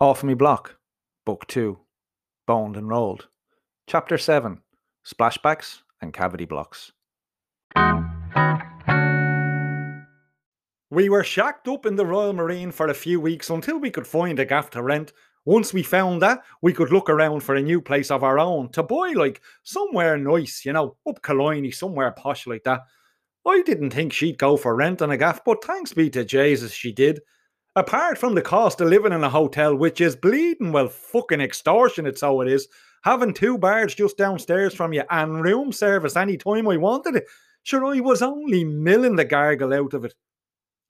Off Me Block, Book 2, Boned and Rolled, Chapter 7 Splashbacks and Cavity Blocks. We were shacked up in the Royal Marine for a few weeks until we could find a gaff to rent. Once we found that, we could look around for a new place of our own to buy, like somewhere nice, you know, up Killiney, somewhere posh like that. I didn't think she'd go for rent on a gaff, but thanks be to Jesus, she did. Apart from the cost of living in a hotel, which is bleeding well fucking extortionate, so it is, having two bars just downstairs from you and room service any time I wanted it, sure I was only milling the gargle out of it.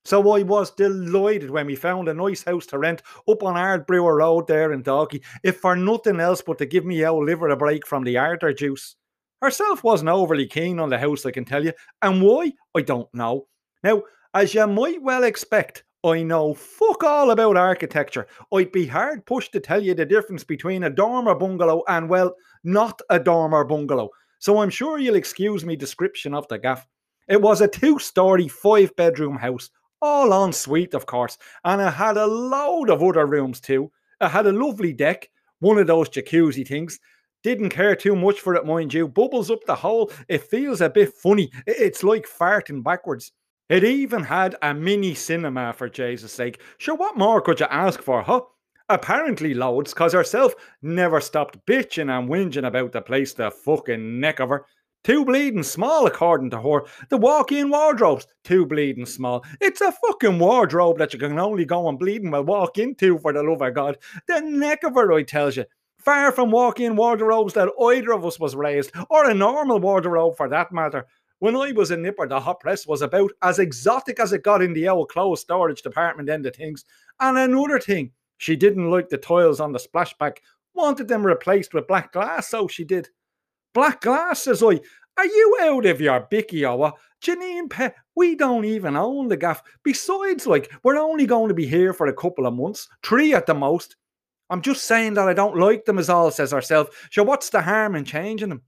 So I was delighted when we found a nice house to rent up on Ardbrugh Road there in Dalkey, if for nothing else but to give me old liver a break from the Arthur juice. Herself wasn't overly keen on the house, I can tell you, and why, I don't know. Now, as you might well expect, I know fuck all about architecture. I'd be hard pushed to tell you the difference between a dormer bungalow and, well, not a dormer bungalow. So I'm sure you'll excuse me description of the gaff. It was a two story, five bedroom house, all en suite, of course, and it had a load of other rooms too. It had a lovely deck, one of those jacuzzi things. Didn't care too much for it, mind you. Bubbles up the hole. It feels a bit funny. It's like farting backwards. It even had a mini cinema, for Jesus' sake. Sure, what more could you ask for, huh? Apparently loads, cause herself never stopped bitching and whinging about the place, the fucking neck of her. Too bleeding small, according to her. The walk in wardrobes, too bleeding small. It's a fucking wardrobe that you can only go and bleeding well walk into, for the love of God. The neck of her, I tells you. Far from walk in wardrobes that either of us was raised, or a normal wardrobe for that matter. When I was a nipper, the hot press was about as exotic as it got in the old clothes storage department end of things. And another thing, she didn't like the tiles on the splashback, wanted them replaced with black glass, so she did. Black glass, says I. Are you out of your bicky or what? Janine Pet, we don't even own the gaff. Besides, like, we're only going to be here for a couple of months, three at the most. I'm just saying that I don't like them, as all says herself. So what's the harm in changing them?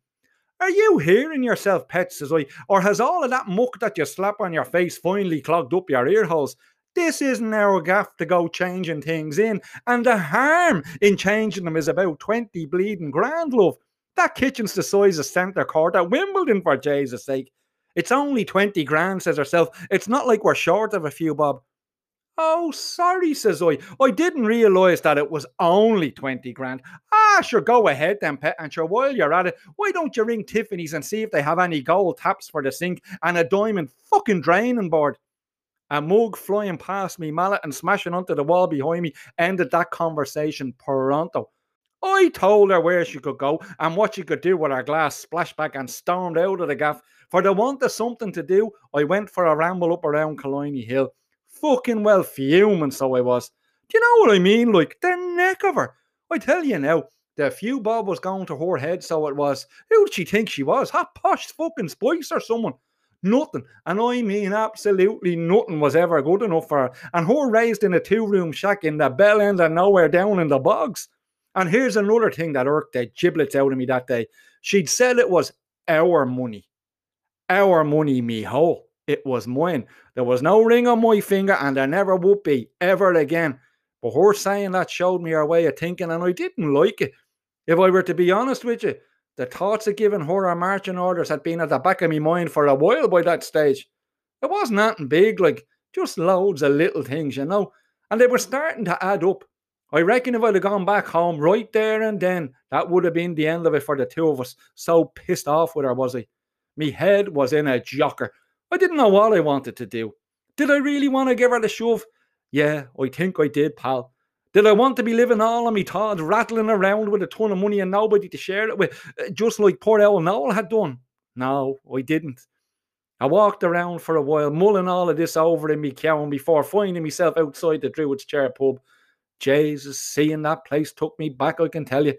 Are you hearing yourself, pet, says I, or has all of that muck that you slap on your face finally clogged up your ear holes? This isn't our gaff to go changing things in, and the harm in changing them is about 20 bleeding grand, love. That kitchen's the size of centre court at Wimbledon, for Jesus' sake. It's only 20 grand, says herself. It's not like we're short of a few bob. Oh, sorry, says I. I didn't realise that it was only 20 grand. Ah, sure, go ahead then, pet. And sure, while you're at it, why don't you ring Tiffany's and see if they have any gold taps for the sink and a diamond fucking draining board? A mug flying past me, mallet and smashing onto the wall behind me ended that conversation pronto. I told her where she could go and what she could do with her glass splashback and stormed out of the gaff. For the want of something to do, I went for a ramble up around Killiney Hill fucking well fuming, so I was. Do you know what I mean? Like, the neck of her. I tell you now, the few bob was going to her head, so it was. Who did she think she was? Hot posh fucking spice or someone? Nothing. And I mean, absolutely nothing was ever good enough for her. And her raised in a two room shack in the bell end of nowhere down in the bogs. And here's another thing that irked the giblets out of me that day. She'd said it was our money. Our money, me ho it was mine. There was no ring on my finger, and there never would be ever again. But her saying that showed me her way of thinking, and I didn't like it. If I were to be honest with you, the thoughts of giving her our marching orders had been at the back of my mind for a while by that stage. It wasn't nothing big, like just loads of little things, you know, and they were starting to add up. I reckon if I'd have gone back home right there and then, that would have been the end of it for the two of us. So pissed off with her was I. Me head was in a jocker, I didn't know what I wanted to do. Did I really want to give her the shove? Yeah, I think I did, pal. Did I want to be living all on me Todd, rattling around with a ton of money and nobody to share it with, uh, just like poor old Noel had done? No, I didn't. I walked around for a while, mulling all of this over in me cowan before finding myself outside the Druid's Chair pub. Jesus, seeing that place took me back, I can tell you.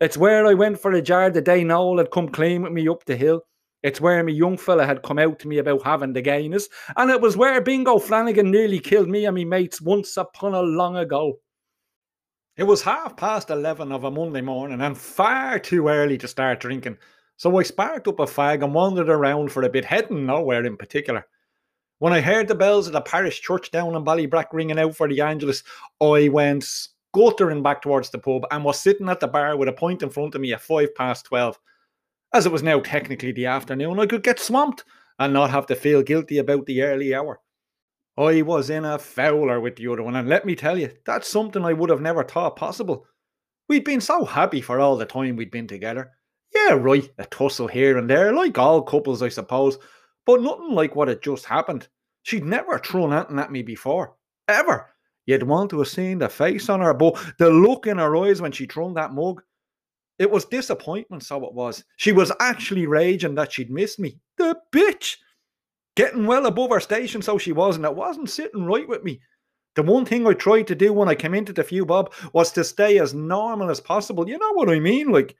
It's where I went for a jar the day Noel had come clean with me up the hill. It's where my young fella had come out to me about having the gayness, and it was where Bingo Flanagan nearly killed me and me mates once upon a long ago. It was half past eleven of a Monday morning and far too early to start drinking, so I sparked up a fag and wandered around for a bit, heading nowhere in particular. When I heard the bells of the parish church down in Ballybrack ringing out for the Angelus, I went guttering back towards the pub and was sitting at the bar with a pint in front of me at five past 12. As it was now technically the afternoon, I could get swamped and not have to feel guilty about the early hour. I was in a fowler with the other one, and let me tell you, that's something I would have never thought possible. We'd been so happy for all the time we'd been together. Yeah, right, a tussle here and there, like all couples, I suppose, but nothing like what had just happened. She'd never thrown anything at me before. Ever. You'd want to have seen the face on her, but the look in her eyes when she threw that mug. It was disappointment, so it was. She was actually raging that she'd missed me. The bitch! Getting well above her station, so she was, and it wasn't sitting right with me. The one thing I tried to do when I came into the few bob was to stay as normal as possible. You know what I mean? Like,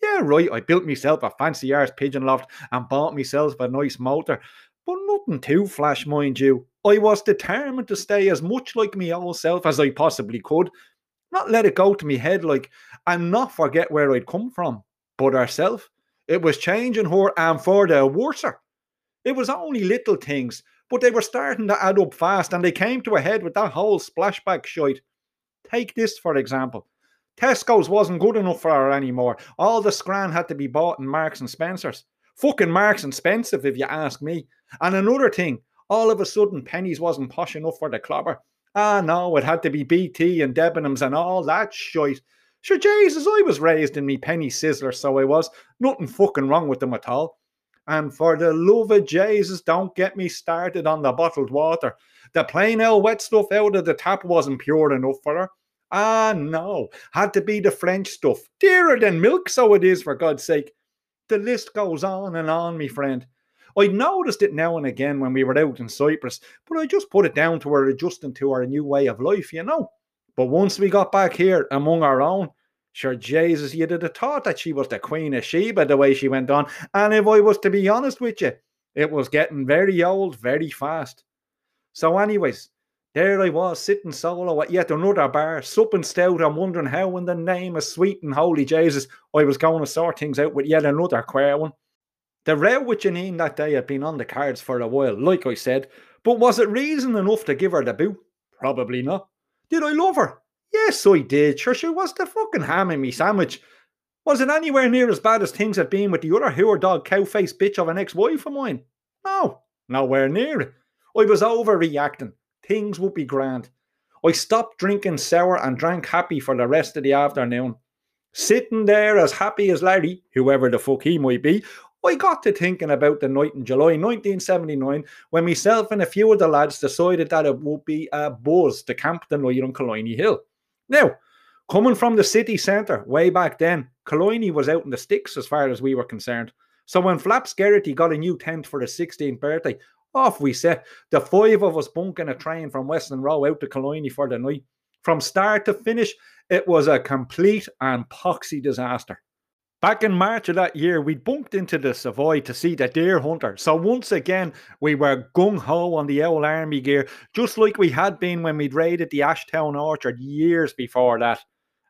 yeah, right, I built myself a fancy arse pigeon loft and bought myself a nice motor, but nothing too flash, mind you. I was determined to stay as much like me old self as I possibly could, not let it go to me head like, and not forget where I'd come from, but herself. It was changing her and um, for the worser. It was only little things, but they were starting to add up fast, and they came to a head with that whole splashback shite. Take this, for example. Tesco's wasn't good enough for her anymore. All the scran had to be bought in Marks and Spencer's. Fucking Marks and Spencer, if you ask me. And another thing, all of a sudden, Penneys wasn't posh enough for the clobber. Ah, no, it had to be BT and Debenhams and all that shite. Sure, Jesus, I was raised in me penny sizzler, so I was. Nothing fucking wrong with them at all. And for the love of Jesus, don't get me started on the bottled water. The plain old wet stuff out of the tap wasn't pure enough for her. Ah, no, had to be the French stuff. Dearer than milk, so it is, for God's sake. The list goes on and on, me friend. I noticed it now and again when we were out in Cyprus, but I just put it down to her adjusting to our new way of life, you know. But once we got back here among our own, Sure, Jesus, you'd have thought that she was the Queen of Sheba the way she went on. And if I was to be honest with you, it was getting very old very fast. So, anyways, there I was sitting solo at yet another bar, supping stout and wondering how, in the name of sweet and holy Jesus, I was going to sort things out with yet another queer one. The row with Janine that day had been on the cards for a while, like I said, but was it reason enough to give her the boot? Probably not. Did I love her? Yes, I did. Sure, she was the fucking ham in me sandwich. Was it anywhere near as bad as things had been with the other whore dog cow faced bitch of an ex wife of mine? No, nowhere near. I was overreacting. Things would be grand. I stopped drinking sour and drank happy for the rest of the afternoon. Sitting there as happy as Larry, whoever the fuck he might be, I got to thinking about the night in July 1979 when myself and a few of the lads decided that it would be a buzz to camp the night on Killiney Hill. Now, coming from the city centre way back then, Killiney was out in the sticks as far as we were concerned. So when Flaps Geraghty got a new tent for his 16th birthday, off we set. The five of us bunking a train from Westland Row out to Killiney for the night. From start to finish, it was a complete and poxy disaster. Back in March of that year, we bunked into the Savoy to see the deer hunter. So once again, we were gung ho on the old army gear, just like we had been when we'd raided the Ashtown Orchard years before that.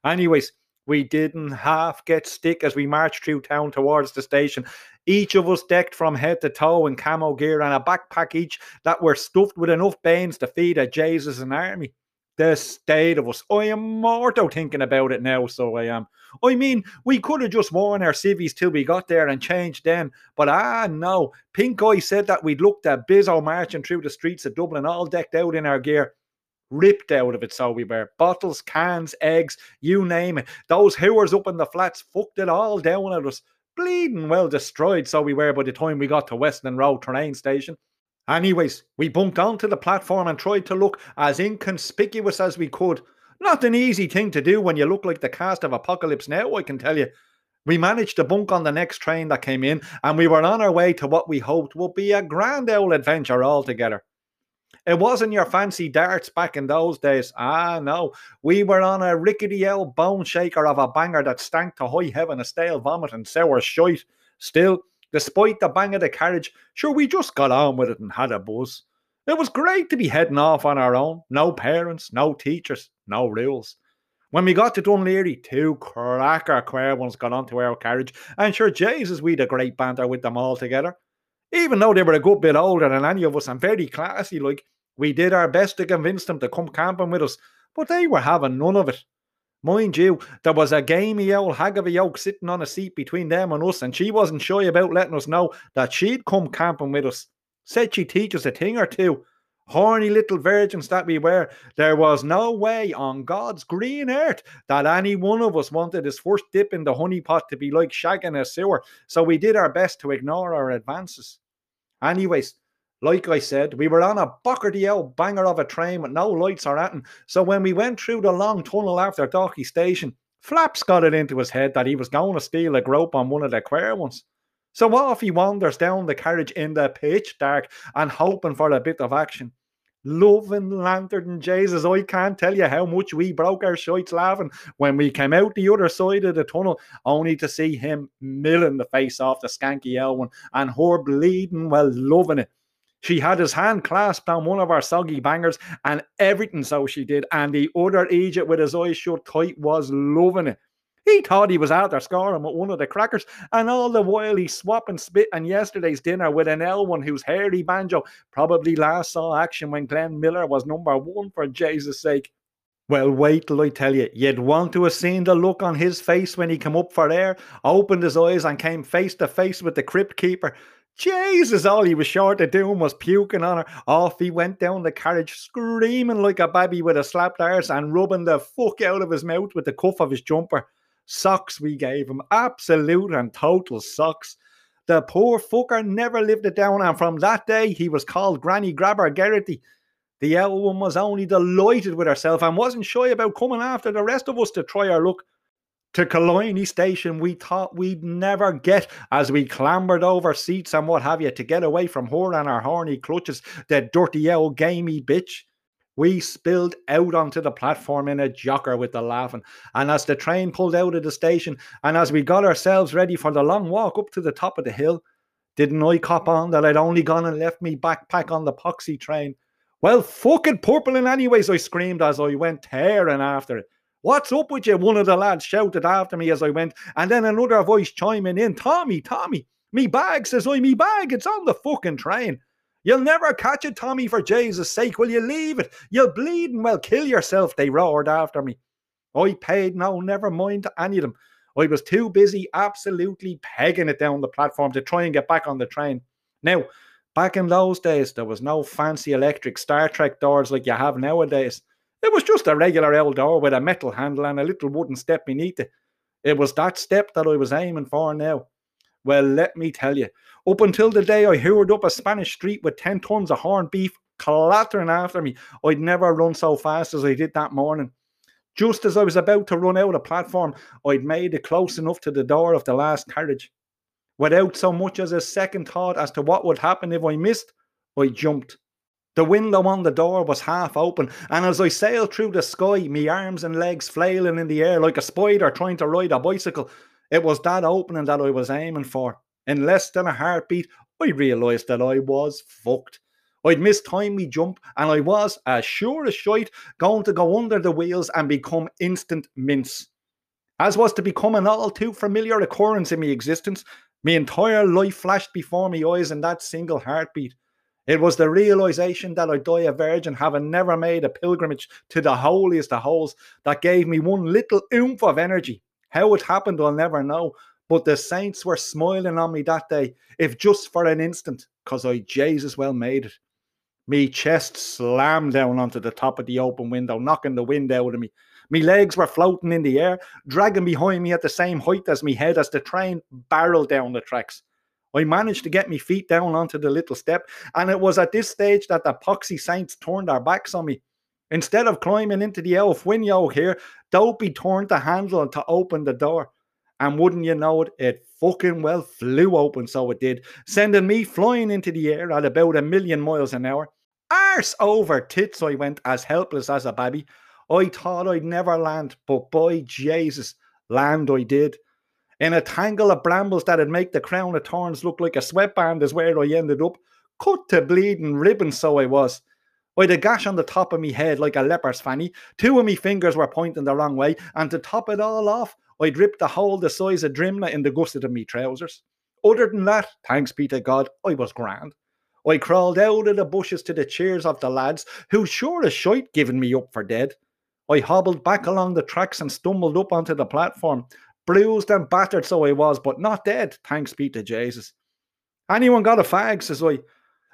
Anyways, we didn't half get stick as we marched through town towards the station. Each of us decked from head to toe in camo gear and a backpack each that were stuffed with enough banes to feed a Jesus an army the state of us. I am mortal thinking about it now, so I am. I mean, we could have just worn our civvies till we got there and changed them, but ah, no. Pink Eye said that we'd looked at Bizzo marching through the streets of Dublin, all decked out in our gear. Ripped out of it, so we were. Bottles, cans, eggs, you name it. Those hooers up in the flats fucked it all down at us. Bleeding well destroyed, so we were by the time we got to Westland Row train station. Anyways, we bunked onto the platform and tried to look as inconspicuous as we could. Not an easy thing to do when you look like the cast of Apocalypse Now, I can tell you. We managed to bunk on the next train that came in, and we were on our way to what we hoped would be a grand old adventure altogether. It wasn't your fancy darts back in those days. Ah, no. We were on a rickety old bone shaker of a banger that stank to high heaven of stale vomit and sour shite. Still, Despite the bang of the carriage, sure, we just got on with it and had a buzz. It was great to be heading off on our own. No parents, no teachers, no rules. When we got to Dun Laoghaire, two cracker queer ones got onto our carriage, and sure, Jesus, we'd a great banter with them all together. Even though they were a good bit older than any of us and very classy, like, we did our best to convince them to come camping with us, but they were having none of it. Mind you, there was a gamey old hag of a yoke sitting on a seat between them and us, and she wasn't shy about letting us know that she'd come camping with us. Said she'd teach us a thing or two. Horny little virgins that we were, there was no way on God's green earth that any one of us wanted his first dip in the honey pot to be like shagging a sewer, so we did our best to ignore our advances. Anyways, like I said, we were on a old banger of a train with no lights or anything. So when we went through the long tunnel after Dalkey Station, Flaps got it into his head that he was going to steal a grope on one of the queer ones. So off he wanders down the carriage in the pitch dark and hoping for a bit of action. Loving Lantern Jesus, I can't tell you how much we broke our shites laughing when we came out the other side of the tunnel, only to see him milling the face off the skanky Elwyn and her bleeding while loving it. She had his hand clasped on one of our soggy bangers, and everything so she did. And the other Egypt with his eyes shut tight was loving it. He thought he was out there scoring with one of the crackers, and all the while he's swapping spit on yesterday's dinner with an L one whose hairy banjo probably last saw action when Glenn Miller was number one for Jesus' sake. Well, wait till I tell you. You'd want to have seen the look on his face when he came up for air, opened his eyes, and came face to face with the crypt keeper. Jesus, all he was short of doing was puking on her. Off he went down the carriage, screaming like a baby with a slapped arse and rubbing the fuck out of his mouth with the cuff of his jumper. Socks we gave him, absolute and total socks. The poor fucker never lived it down, and from that day he was called Granny Grabber Geraghty. The Elwyn was only delighted with herself and wasn't shy about coming after the rest of us to try our luck to Killiney Station we thought we'd never get as we clambered over seats and what have you to get away from her and our horny clutches, the dirty old gamey bitch. We spilled out onto the platform in a jocker with the laughing. And as the train pulled out of the station and as we got ourselves ready for the long walk up to the top of the hill, didn't I cop on that I'd only gone and left me backpack on the poxy train? Well, fucking purpling anyways, I screamed as I went tearing after it. What's up with you? One of the lads shouted after me as I went, and then another voice chiming in, Tommy, Tommy, me bag, says I, me bag, it's on the fucking train. You'll never catch it, Tommy, for Jesus' sake. Will you leave it? You'll bleed and well kill yourself, they roared after me. I paid no never mind to any of them. I was too busy absolutely pegging it down the platform to try and get back on the train. Now, back in those days, there was no fancy electric Star Trek doors like you have nowadays. It was just a regular old door with a metal handle and a little wooden step beneath it. It was that step that I was aiming for now. Well, let me tell you, up until the day I hurried up a Spanish street with 10 tons of horned beef clattering after me, I'd never run so fast as I did that morning. Just as I was about to run out of platform, I'd made it close enough to the door of the last carriage. Without so much as a second thought as to what would happen if I missed, I jumped. The window on the door was half open, and as I sailed through the sky, me arms and legs flailing in the air like a spider trying to ride a bicycle, it was that opening that I was aiming for. In less than a heartbeat, I realised that I was fucked. I'd mistimed me jump, and I was, as sure as shite, going to go under the wheels and become instant mince. As was to become an all too familiar occurrence in my existence, me entire life flashed before me eyes in that single heartbeat. It was the realization that I'd die a virgin, having never made a pilgrimage to the holiest of holes, that gave me one little oomph of energy. How it happened, I'll never know. But the saints were smiling on me that day, if just for an instant, because I Jesus well made it. Me chest slammed down onto the top of the open window, knocking the wind out of me. Me legs were floating in the air, dragging behind me at the same height as me head as the train barreled down the tracks. I managed to get my feet down onto the little step, and it was at this stage that the poxy saints turned their backs on me. Instead of climbing into the elf window here, Dopey turned the handle to open the door. And wouldn't you know it, it fucking well flew open, so it did, sending me flying into the air at about a million miles an hour. Arse over tits, I went as helpless as a baby. I thought I'd never land, but by Jesus, land I did in a tangle of brambles that'd make the crown of thorns look like a sweatband is where I ended up. Cut to bleeding ribbons, so I was. I'd a gash on the top of me head like a leper's fanny. Two of me fingers were pointing the wrong way, and to top it all off, I'd ripped a hole the size of Drimnagh in the gusset of me trousers. Other than that, thanks be to God, I was grand. I crawled out of the bushes to the cheers of the lads, who sure as shite given me up for dead. I hobbled back along the tracks and stumbled up onto the platform. Bruised and battered so I was, but not dead, thanks be to Jesus. Anyone got a fag, says I.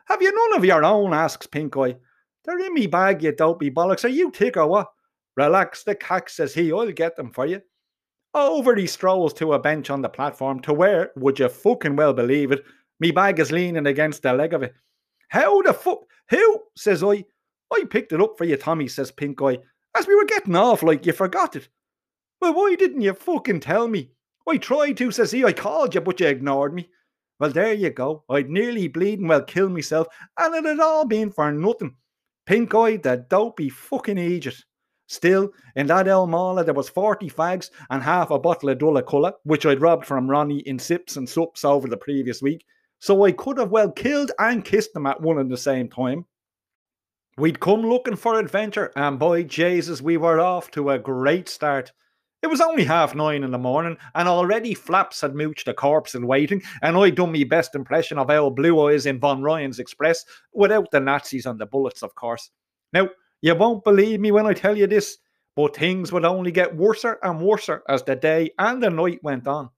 Have you none of your own? asks Pink Eye. They're in me bag, you dopey bollocks. Are you tick or what? Relax the cack, says he. I'll get them for you. Over he strolls to a bench on the platform to where, would you fucking well believe it, me bag is leaning against the leg of it. How the fuck? Who? says I. I picked it up for you, Tommy, says Pink Eye. As we were getting off, like you forgot it. Well, why didn't you fucking tell me? I tried to, says he. I called you, but you ignored me. Well, there you go. I'd nearly bleeding well kill myself, and it had all been for nothing. Pink eyed, the dopey fucking idiot. Still, in that El Mala, there was 40 fags and half a bottle of Dulacula, which I'd robbed from Ronnie in sips and sups over the previous week. So I could have well killed and kissed them at one and the same time. We'd come looking for adventure, and by Jesus, we were off to a great start. It was only half nine in the morning, and already Flaps had mooched a corpse in waiting, and I'd done me best impression of our Blue Eyes in Von Ryan's Express, without the Nazis and the bullets, of course. Now, you won't believe me when I tell you this, but things would only get worser and worser as the day and the night went on.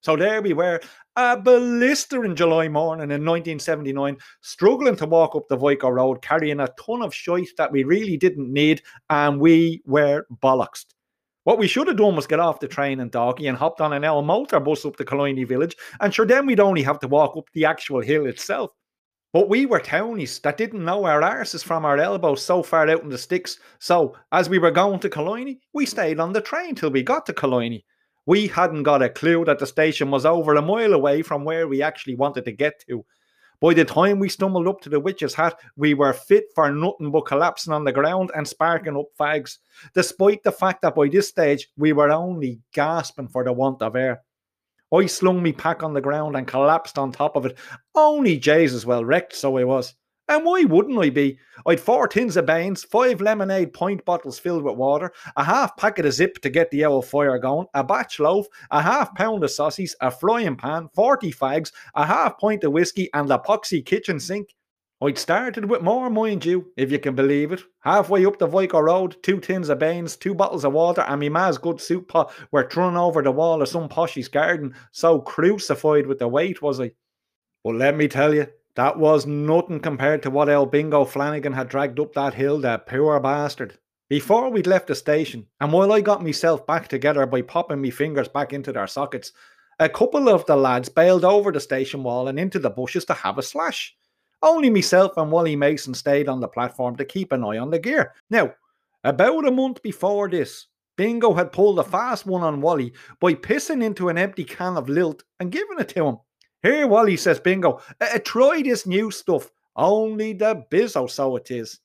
So there we were, a blistering July morning in 1979, struggling to walk up the Vico Road, carrying a ton of shite that we really didn't need, and we were bollocksed. What we should have done was get off the train in Dalkey and hopped on an El motor bus up to Killiney village, and sure then we'd only have to walk up the actual hill itself. But we were townies that didn't know our arses from our elbows so far out in the sticks, so as we were going to Killiney, we stayed on the train till we got to Killiney. We hadn't got a clue that the station was over a mile away from where we actually wanted to get to. By the time we stumbled up to the witch's hat, we were fit for nothing but collapsing on the ground and sparking up fags, despite the fact that by this stage we were only gasping for the want of air. I slung me pack on the ground and collapsed on top of it. Only Jesus well wrecked, so I was. And why wouldn't I be? I'd four tins of Baines, five lemonade pint bottles filled with water, a half packet of zip to get the old fire going, a batch loaf, a half pound of sausages, a frying pan, 40 fags, a half pint of whiskey, and the poxy kitchen sink. I'd started with more, mind you, if you can believe it. Halfway up the Vico Road, two tins of Baines, two bottles of water, and me ma's good soup pot were thrown over the wall of some poshy's garden, so crucified with the weight was I. Well, let me tell you, that was nothing compared to what El Bingo Flanagan had dragged up that hill, the poor bastard. Before we'd left the station, and while I got myself back together by popping me fingers back into their sockets, a couple of the lads bailed over the station wall and into the bushes to have a slash. Only myself and Wally Mason stayed on the platform to keep an eye on the gear. Now, about a month before this, Bingo had pulled a fast one on Wally by pissing into an empty can of lilt and giving it to him. Here, Wally, says Bingo, uh, try this new stuff. Only the bizzo, so it is.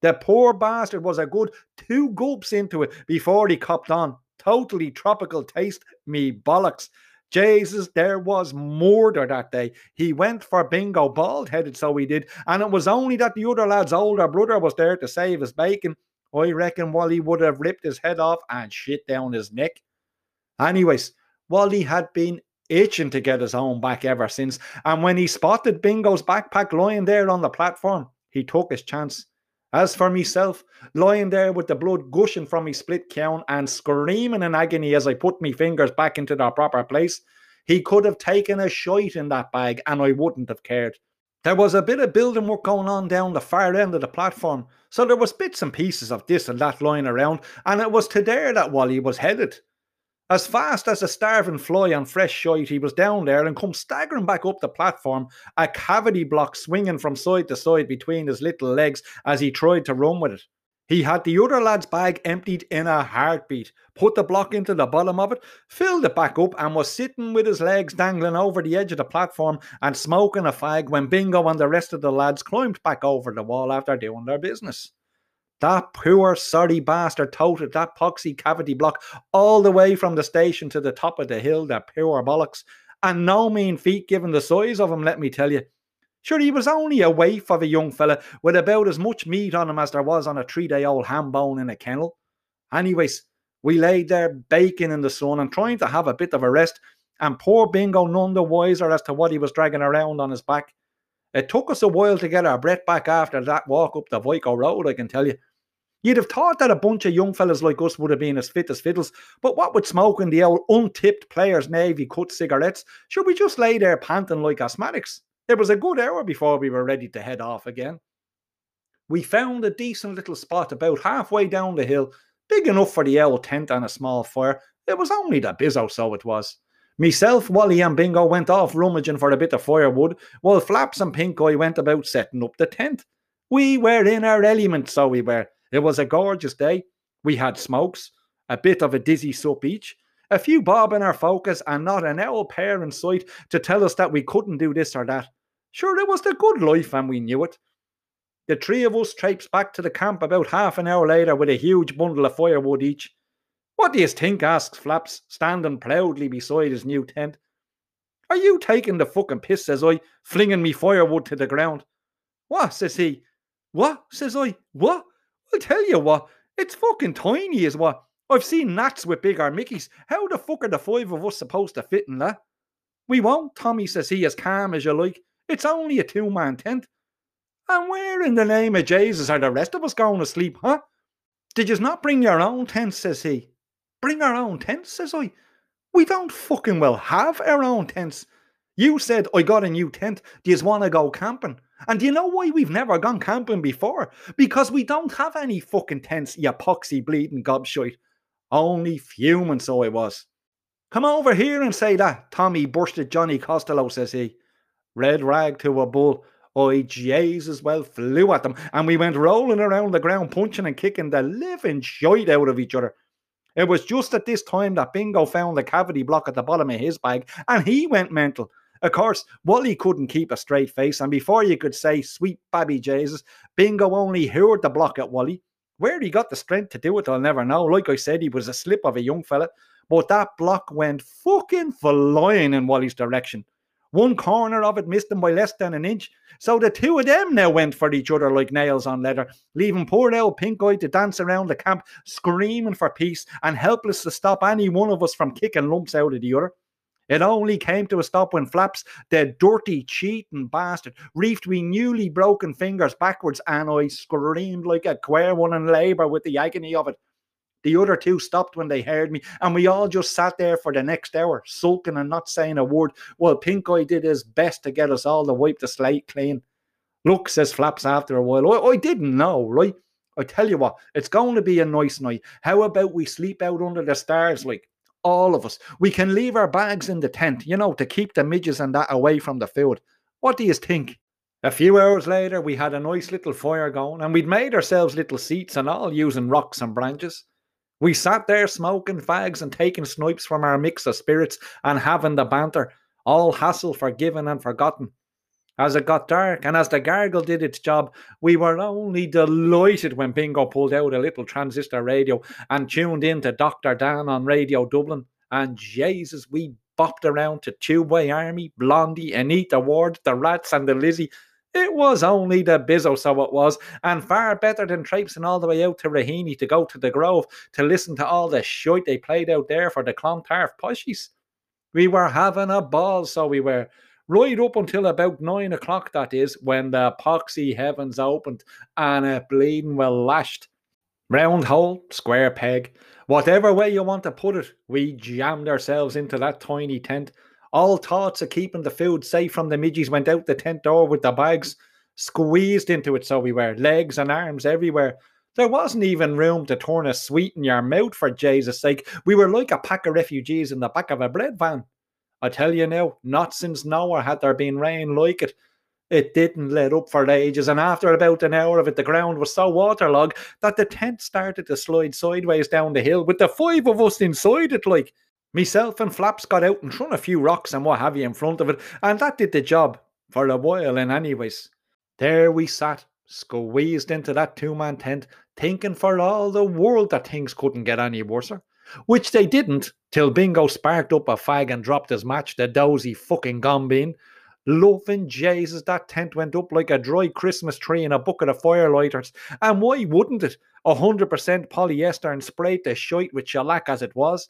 The poor bastard was a good two gulps into it before he copped on. Totally tropical taste, me bollocks. Jesus, there was murder that day. He went for bingo, bald headed, so he did. And it was only that the other lad's older brother was there to save his bacon. I reckon Wally would have ripped his head off and shit down his neck. Anyways, Wally had been itching to get his own back ever since. And when he spotted Bingo's backpack lying there on the platform, he took his chance. As for myself, lying there with the blood gushing from me split crown and screaming in agony as I put me fingers back into their proper place, he could have taken a shite in that bag and I wouldn't have cared. There was a bit of building work going on down the far end of the platform, so there was bits and pieces of this and that lying around, and it was to there that Wally was headed. As fast as a starving fly on fresh shite, he was down there and come staggering back up the platform, a cavity block swinging from side to side between his little legs as he tried to run with it. He had the other lad's bag emptied in a heartbeat, put the block into the bottom of it, filled it back up, and was sitting with his legs dangling over the edge of the platform and smoking a fag when Bingo and the rest of the lads climbed back over the wall after doing their business. That poor, sorry bastard toted that poxy cavity block all the way from the station to the top of the hill, that poor bollocks. And no mean feat given the size of him, let me tell you. Sure, he was only a waif of a young fella with about as much meat on him as there was on a three day old ham bone in a kennel. Anyways, we laid there baking in the sun and trying to have a bit of a rest, and poor Bingo none the wiser as to what he was dragging around on his back. It took us a while to get our breath back after that walk up the Vico Road, I can tell you. You'd have thought that a bunch of young fellas like us would have been as fit as fiddles, but what with smoking the old untipped players' navy cut cigarettes, should we just lay there panting like asthmatics? It was a good hour before we were ready to head off again. We found a decent little spot about halfway down the hill, big enough for the old tent and a small fire. It was only the bizzo, so it was. Myself, Wally, and Bingo went off rummaging for a bit of firewood, while Flaps and Pink Eye went about setting up the tent. We were in our element, so we were. It was a gorgeous day. We had smokes, a bit of a dizzy sup each, a few bob in our focus, and not an owl pair in sight to tell us that we couldn't do this or that. Sure, it was the good life, and we knew it. The three of us traipsed back to the camp about half an hour later with a huge bundle of firewood each. What do you think? asks Flaps, standing proudly beside his new tent. Are you taking the fucking piss, says I, flinging me firewood to the ground. What, says he. What, says I. What? I'll tell you what, it's fucking tiny, is what. I've seen gnats with bigger Mickeys. How the fuck are the five of us supposed to fit in that? We won't, Tommy, says he, as calm as you like. It's only a two man tent. And where in the name of Jesus are the rest of us going to sleep, huh? Did you not bring your own tent, says he. Bring our own tents, says I. We don't fucking well have our own tents. You said I got a new tent. Do you want to go camping? And do you know why we've never gone camping before? Because we don't have any fucking tents, you poxy bleeding gobshite. Only fuming, so I was. Come over here and say that, Tommy bursted Johnny Costello, says he. Red rag to a bull. Oh, Jesus, well, flew at them, and we went rolling around the ground, punching and kicking the living shite out of each other. It was just at this time that Bingo found the cavity block at the bottom of his bag, and he went mental. Of course, Wally couldn't keep a straight face, and before you could say sweet babby Jesus, Bingo only hurled the block at Wally. Where he got the strength to do it, I'll never know. Like I said, he was a slip of a young fella, but that block went fucking flying in Wally's direction. One corner of it missed him by less than an inch. So the two of them now went for each other like nails on leather, leaving poor old Pink Eye to dance around the camp, screaming for peace and helpless to stop any one of us from kicking lumps out of the other. It only came to a stop when Flaps, the dirty, cheating bastard, reefed me newly broken fingers backwards, and I screamed like a queer one in labour with the agony of it. The other two stopped when they heard me, and we all just sat there for the next hour, sulking and not saying a word, while Pink Eye did his best to get us all to wipe the slate clean. Look, says Flaps after a while, I, I didn't know, right? I tell you what, it's going to be a nice night. How about we sleep out under the stars, like all of us? We can leave our bags in the tent, you know, to keep the midges and that away from the food. What do you think? A few hours later, we had a nice little fire going, and we'd made ourselves little seats and all using rocks and branches. We sat there smoking fags and taking snipes from our mix of spirits and having the banter, all hassle forgiven and forgotten. As it got dark and as the gargle did its job, we were only delighted when Bingo pulled out a little transistor radio and tuned in to Dr. Dan on Radio Dublin. And Jesus, we bopped around to Tubeway Army, Blondie, Anita Ward, the Rats, and the Lizzy it was only the bizzo, so it was, and far better than traipsing all the way out to Raheny to go to the Grove to listen to all the shite they played out there for the Clontarf poshies. We were having a ball, so we were. Right up until about nine o'clock, that is, when the poxy heavens opened and a bleeding well lashed. Round hole, square peg, whatever way you want to put it, we jammed ourselves into that tiny tent all thoughts of keeping the food safe from the midges went out the tent door with the bags, squeezed into it so we were, legs and arms everywhere. There wasn't even room to turn a sweet in your mouth for Jesus' sake. We were like a pack of refugees in the back of a bread van. I tell you now, not since Noah had there been rain like it. It didn't let up for ages, and after about an hour of it, the ground was so waterlogged that the tent started to slide sideways down the hill with the five of us inside it like. Myself and Flaps got out and thrown a few rocks and what have you in front of it, and that did the job for a while, and anyways. There we sat, squeezed into that two man tent, thinking for all the world that things couldn't get any worser. Which they didn't, till Bingo sparked up a fag and dropped his match, the dozy fucking gombeen. Loving Jesus, that tent went up like a dry Christmas tree in a bucket of firelighters. And why wouldn't it? A hundred percent polyester and sprayed the shite with shellac as it was.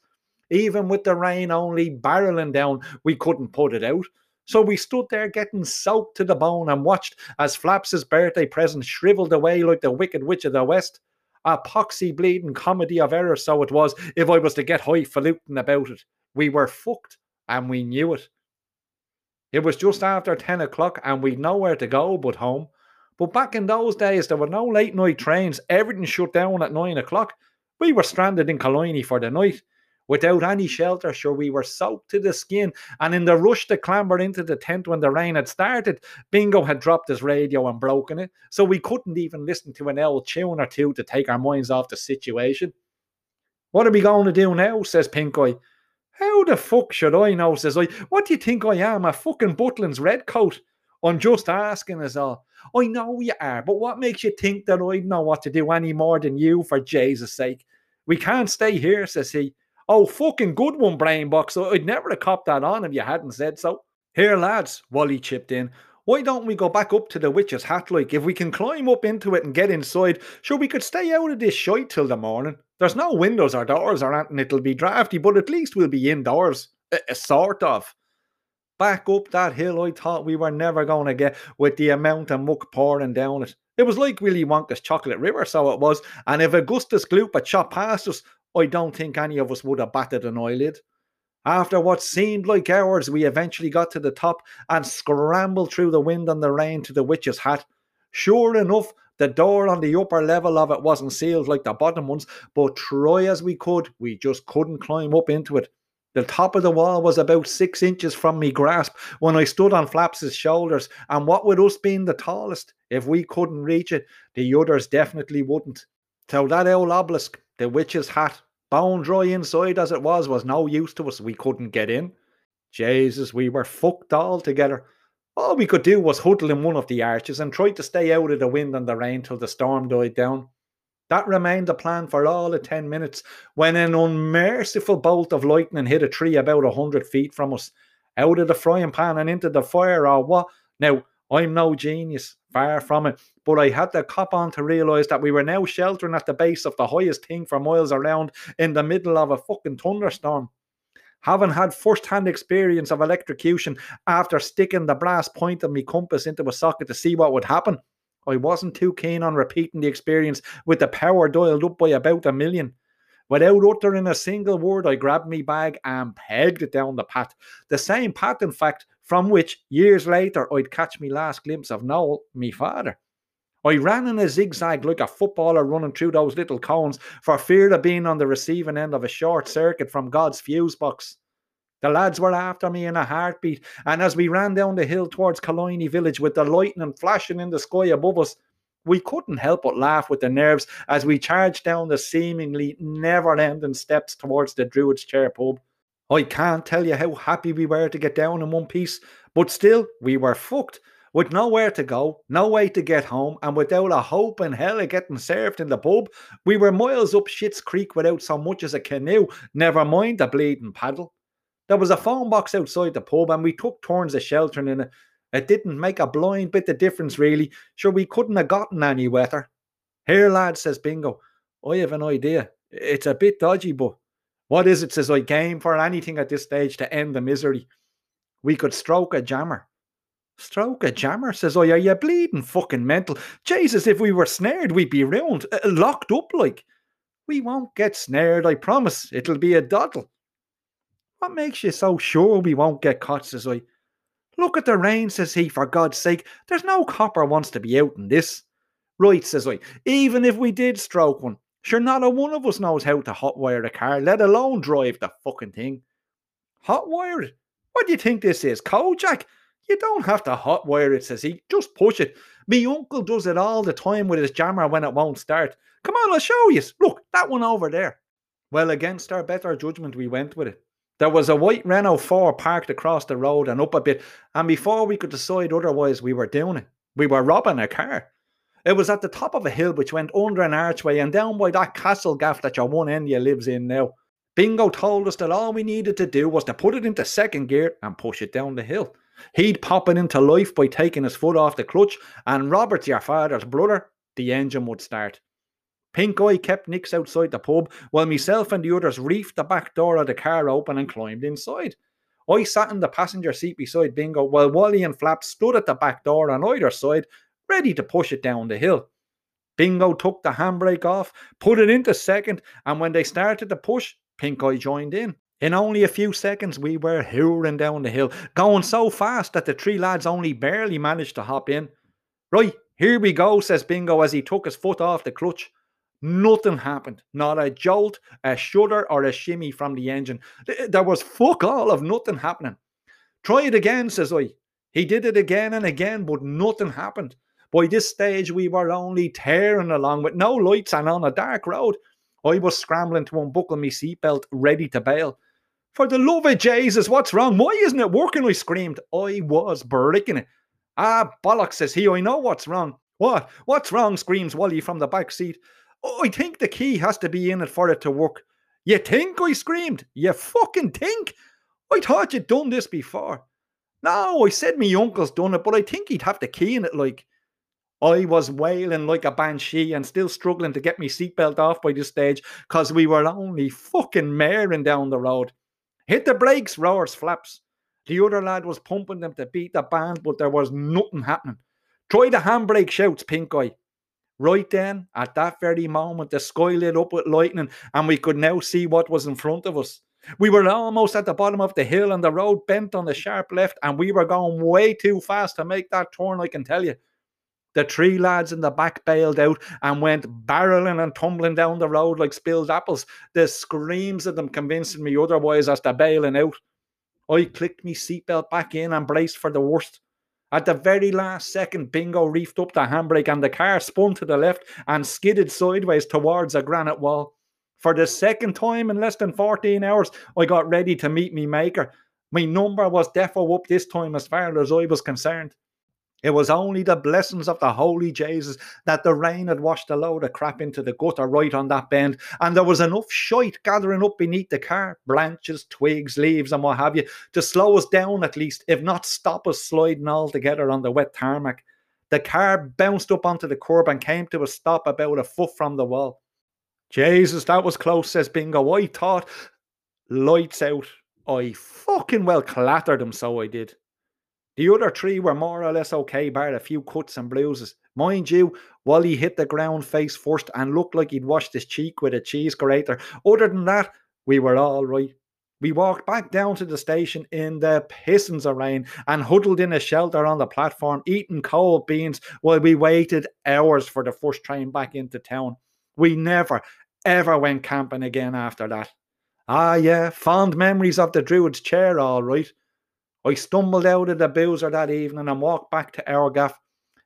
Even with the rain only barreling down, we couldn't put it out. So we stood there getting soaked to the bone and watched as Flaps's birthday present shriveled away like the Wicked Witch of the West. A poxy bleeding comedy of error, so it was, if I was to get highfalutin about it. We were fucked, and we knew it. It was just after 10 o'clock, and we'd nowhere to go but home. But back in those days, there were no late night trains. Everything shut down at 9 o'clock. We were stranded in Killiney for the night. Without any shelter, sure, we were soaked to the skin. And in the rush to clamber into the tent when the rain had started, Bingo had dropped his radio and broken it. So we couldn't even listen to an old tune or two to take our minds off the situation. What are we going to do now? says Pink Eye. How the fuck should I know? says I. What do you think I am? A fucking Butlin's redcoat? I'm just asking us all. I know you are, but what makes you think that I'd know what to do any more than you, for Jesus' sake? We can't stay here, says he. Oh, fucking good one, Brain Box. I'd never have copped that on if you hadn't said so. Here, lads, Wally chipped in. Why don't we go back up to the witch's hat like? If we can climb up into it and get inside, sure we could stay out of this shite till the morning. There's no windows or doors or anything, it'll be drafty, but at least we'll be indoors. Uh, sort of. Back up that hill, I thought we were never going to get with the amount of muck pouring down it. It was like Willy Wonka's chocolate river, so it was. And if Augustus Gloop had shot past us, I don't think any of us would have batted an eyelid. After what seemed like hours, we eventually got to the top and scrambled through the wind and the rain to the witch's hat. Sure enough, the door on the upper level of it wasn't sealed like the bottom ones, but try as we could, we just couldn't climb up into it. The top of the wall was about six inches from me grasp when I stood on Flaps's shoulders, and what with us being the tallest, if we couldn't reach it, the others definitely wouldn't. So that old obelisk, the witch's hat, bone dry inside as it was, was no use to us. We couldn't get in. Jesus, we were fucked altogether. All we could do was huddle in one of the arches and try to stay out of the wind and the rain till the storm died down. That remained the plan for all of 10 minutes when an unmerciful bolt of lightning hit a tree about a hundred feet from us, out of the frying pan and into the fire or what. Now, I'm no genius, far from it, but I had to cop on to realise that we were now sheltering at the base of the highest thing for miles around in the middle of a fucking thunderstorm. Having had first hand experience of electrocution after sticking the brass point of my compass into a socket to see what would happen, I wasn't too keen on repeating the experience with the power dialed up by about a million. Without uttering a single word, I grabbed me bag and pegged it down the path. The same path, in fact, from which years later I'd catch me last glimpse of Noel, me father. I ran in a zigzag like a footballer running through those little cones for fear of being on the receiving end of a short circuit from God's fuse box. The lads were after me in a heartbeat, and as we ran down the hill towards Killiney village with the lightning flashing in the sky above us, we couldn't help but laugh with the nerves as we charged down the seemingly never ending steps towards the Druid's Chair pub. I can't tell you how happy we were to get down in one piece, but still, we were fucked. With nowhere to go, no way to get home, and without a hope in hell of getting served in the pub, we were miles up Shit's Creek without so much as a canoe, never mind a bleeding paddle. There was a phone box outside the pub, and we took turns of sheltering in it. It didn't make a blind bit of difference, really. Sure, we couldn't have gotten any wetter. Here, lad, says Bingo. I have an idea. It's a bit dodgy, but what is it? Says I game for anything at this stage to end the misery. We could stroke a jammer. Stroke a jammer, says I. Are you bleeding fucking mental? Jesus, if we were snared, we'd be ruined, uh, locked up like. We won't get snared, I promise. It'll be a doddle. What makes you so sure we won't get caught, says I. Look at the rain, says he, for God's sake. There's no copper wants to be out in this. Right, says I. Even if we did stroke one, sure not a one of us knows how to hotwire a car, let alone drive the fucking thing. Hotwire it? What do you think this is, Kojak? You don't have to hotwire it, says he. Just push it. Me uncle does it all the time with his jammer when it won't start. Come on, I'll show you. Look, that one over there. Well, against our better judgment, we went with it. There was a white Renault 4 parked across the road and up a bit, and before we could decide otherwise, we were doing it. We were robbing a car. It was at the top of a hill which went under an archway and down by that castle gaff that your one end you lives in now. Bingo told us that all we needed to do was to put it into second gear and push it down the hill. He'd pop it into life by taking his foot off the clutch, and Robert, your father's brother, the engine would start. Pink Eye kept Nix outside the pub while myself and the others reefed the back door of the car open and climbed inside. I sat in the passenger seat beside Bingo while Wally and Flap stood at the back door on either side, ready to push it down the hill. Bingo took the handbrake off, put it into second, and when they started to push, Pink Eye joined in. In only a few seconds, we were hurrying down the hill, going so fast that the three lads only barely managed to hop in. Right, here we go, says Bingo as he took his foot off the clutch. Nothing happened. Not a jolt, a shudder, or a shimmy from the engine. There was fuck all of nothing happening. Try it again, says I. He did it again and again, but nothing happened. By this stage, we were only tearing along with no lights and on a dark road. I was scrambling to unbuckle my seatbelt, ready to bail. For the love of Jesus, what's wrong? Why isn't it working? I screamed. I was bricking it. Ah, bollocks, says he. I know what's wrong. What? What's wrong? screams Wally from the back seat. Oh, I think the key has to be in it for it to work. You think? I screamed. You fucking think? I thought you'd done this before. No, I said me uncle's done it, but I think he'd have the key in it, like. I was wailing like a banshee and still struggling to get my seatbelt off by this stage because we were only fucking maring down the road. Hit the brakes, roars Flaps. The other lad was pumping them to beat the band, but there was nothing happening. Try the handbrake, shouts Pink Eye. Right then, at that very moment, the sky lit up with lightning and we could now see what was in front of us. We were almost at the bottom of the hill and the road bent on the sharp left, and we were going way too fast to make that turn, I can tell you. The three lads in the back bailed out and went barreling and tumbling down the road like spilled apples. The screams of them convincing me otherwise as to bailing out. I clicked me seatbelt back in and braced for the worst. At the very last second, Bingo reefed up the handbrake and the car spun to the left and skidded sideways towards a granite wall. For the second time in less than 14 hours, I got ready to meet me maker. My number was defo up this time as far as I was concerned. It was only the blessings of the holy Jesus that the rain had washed a load of crap into the gutter right on that bend, and there was enough shite gathering up beneath the car, branches, twigs, leaves, and what have you, to slow us down at least, if not stop us sliding altogether on the wet tarmac. The car bounced up onto the curb and came to a stop about a foot from the wall. Jesus, that was close, says Bingo. I thought, lights out. I fucking well clattered him, so I did. The other three were more or less okay, bar a few cuts and bruises. Mind you, Wally hit the ground face first and looked like he'd washed his cheek with a cheese grater. Other than that, we were all right. We walked back down to the station in the pissings of rain and huddled in a shelter on the platform, eating cold beans while we waited hours for the first train back into town. We never, ever went camping again after that. Ah, yeah, fond memories of the Druid's chair, all right. I stumbled out of the boozer that evening and walked back to our gaff.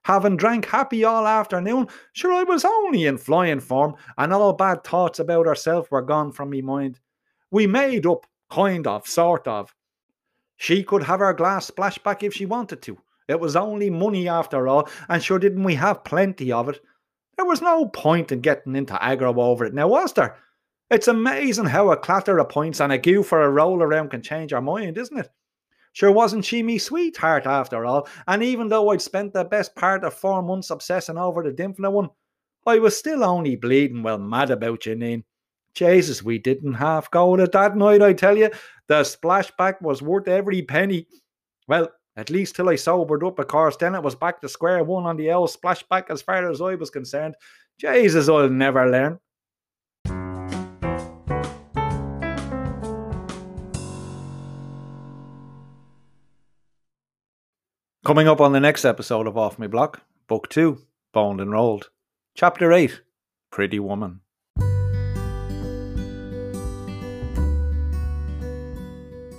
Having drank happy all afternoon, sure I was only in flying form, and all bad thoughts about herself were gone from me mind. We made up, kind of, sort of. She could have her glass splashed back if she wanted to. It was only money after all, and sure didn't we have plenty of it. There was no point in getting into aggro over it now, was there? It's amazing how a clatter of points and a goo for a roll around can change our mind, isn't it? Sure, wasn't she me sweetheart after all? And even though I'd spent the best part of four months obsessing over the Dymphna one, I was still only bleeding well mad about Janine. Jesus, we didn't half go at that night, I tell you. The splashback was worth every penny. Well, at least till I sobered up, of course. Then it was back to square one on the L splashback as far as I was concerned. Jesus, I'll never learn. Coming up on the next episode of Off My Block, Book 2, Boned and Rolled. Chapter 8, Pretty Woman.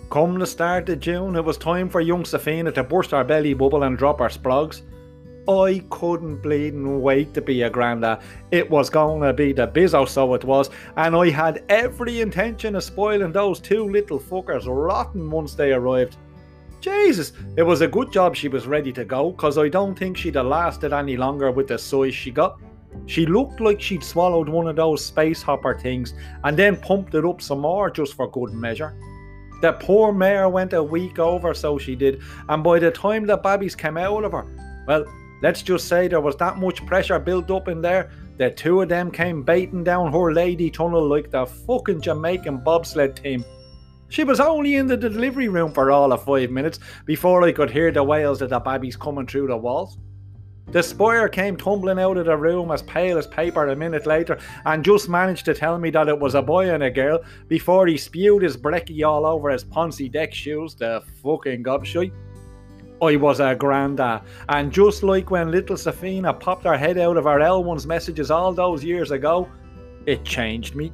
Come the start of June, it was time for young Safina to burst her belly bubble and drop her splogs. I couldn't bleeding wait to be a granda. It was going to be the bizzo, so it was, and I had every intention of spoiling those two little fuckers rotten once they arrived. Jesus, it was a good job she was ready to go, cause I don't think she'd have lasted any longer with the size she got. She looked like she'd swallowed one of those space hopper things and then pumped it up some more just for good measure. The poor mare went a week over, so she did, and by the time the babbies came out of her, well, let's just say there was that much pressure built up in there, the two of them came baiting down her lady tunnel like the fucking Jamaican bobsled team. She was only in the delivery room for all of five minutes before I could hear the wails of the babbies coming through the walls. The spire came tumbling out of the room as pale as paper a minute later and just managed to tell me that it was a boy and a girl before he spewed his brekkie all over his poncy deck shoes, the fucking gobshite. I was a granda, and just like when little Safina popped her head out of her L1's messages all those years ago, it changed me.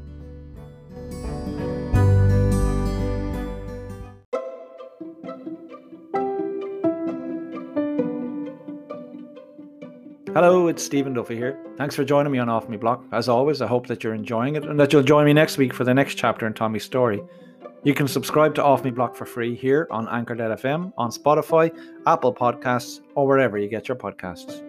Hello, it's Stephen Duffy here. Thanks for joining me on Off Me Block. As always, I hope that you're enjoying it and that you'll join me next week for the next chapter in Tommy's story. You can subscribe to Off Me Block for free here on Anchor.fm, on Spotify, Apple Podcasts, or wherever you get your podcasts.